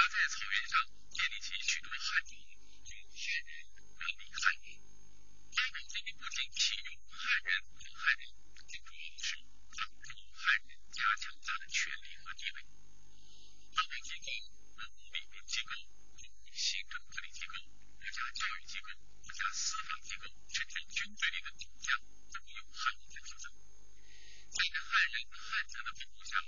他在草原上建立起许多汉中军事人管理汉人。巴宝将军不仅启用汉人管汉人，更主要的是帮助汉人加强他的权力和地位。八宝机构包括礼兵机构、公共行政管理机构、国家教育机构、国家司法机构，甚至军队里的武将都有汉人的特。在汉人和汉字的保护下，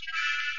Thank you.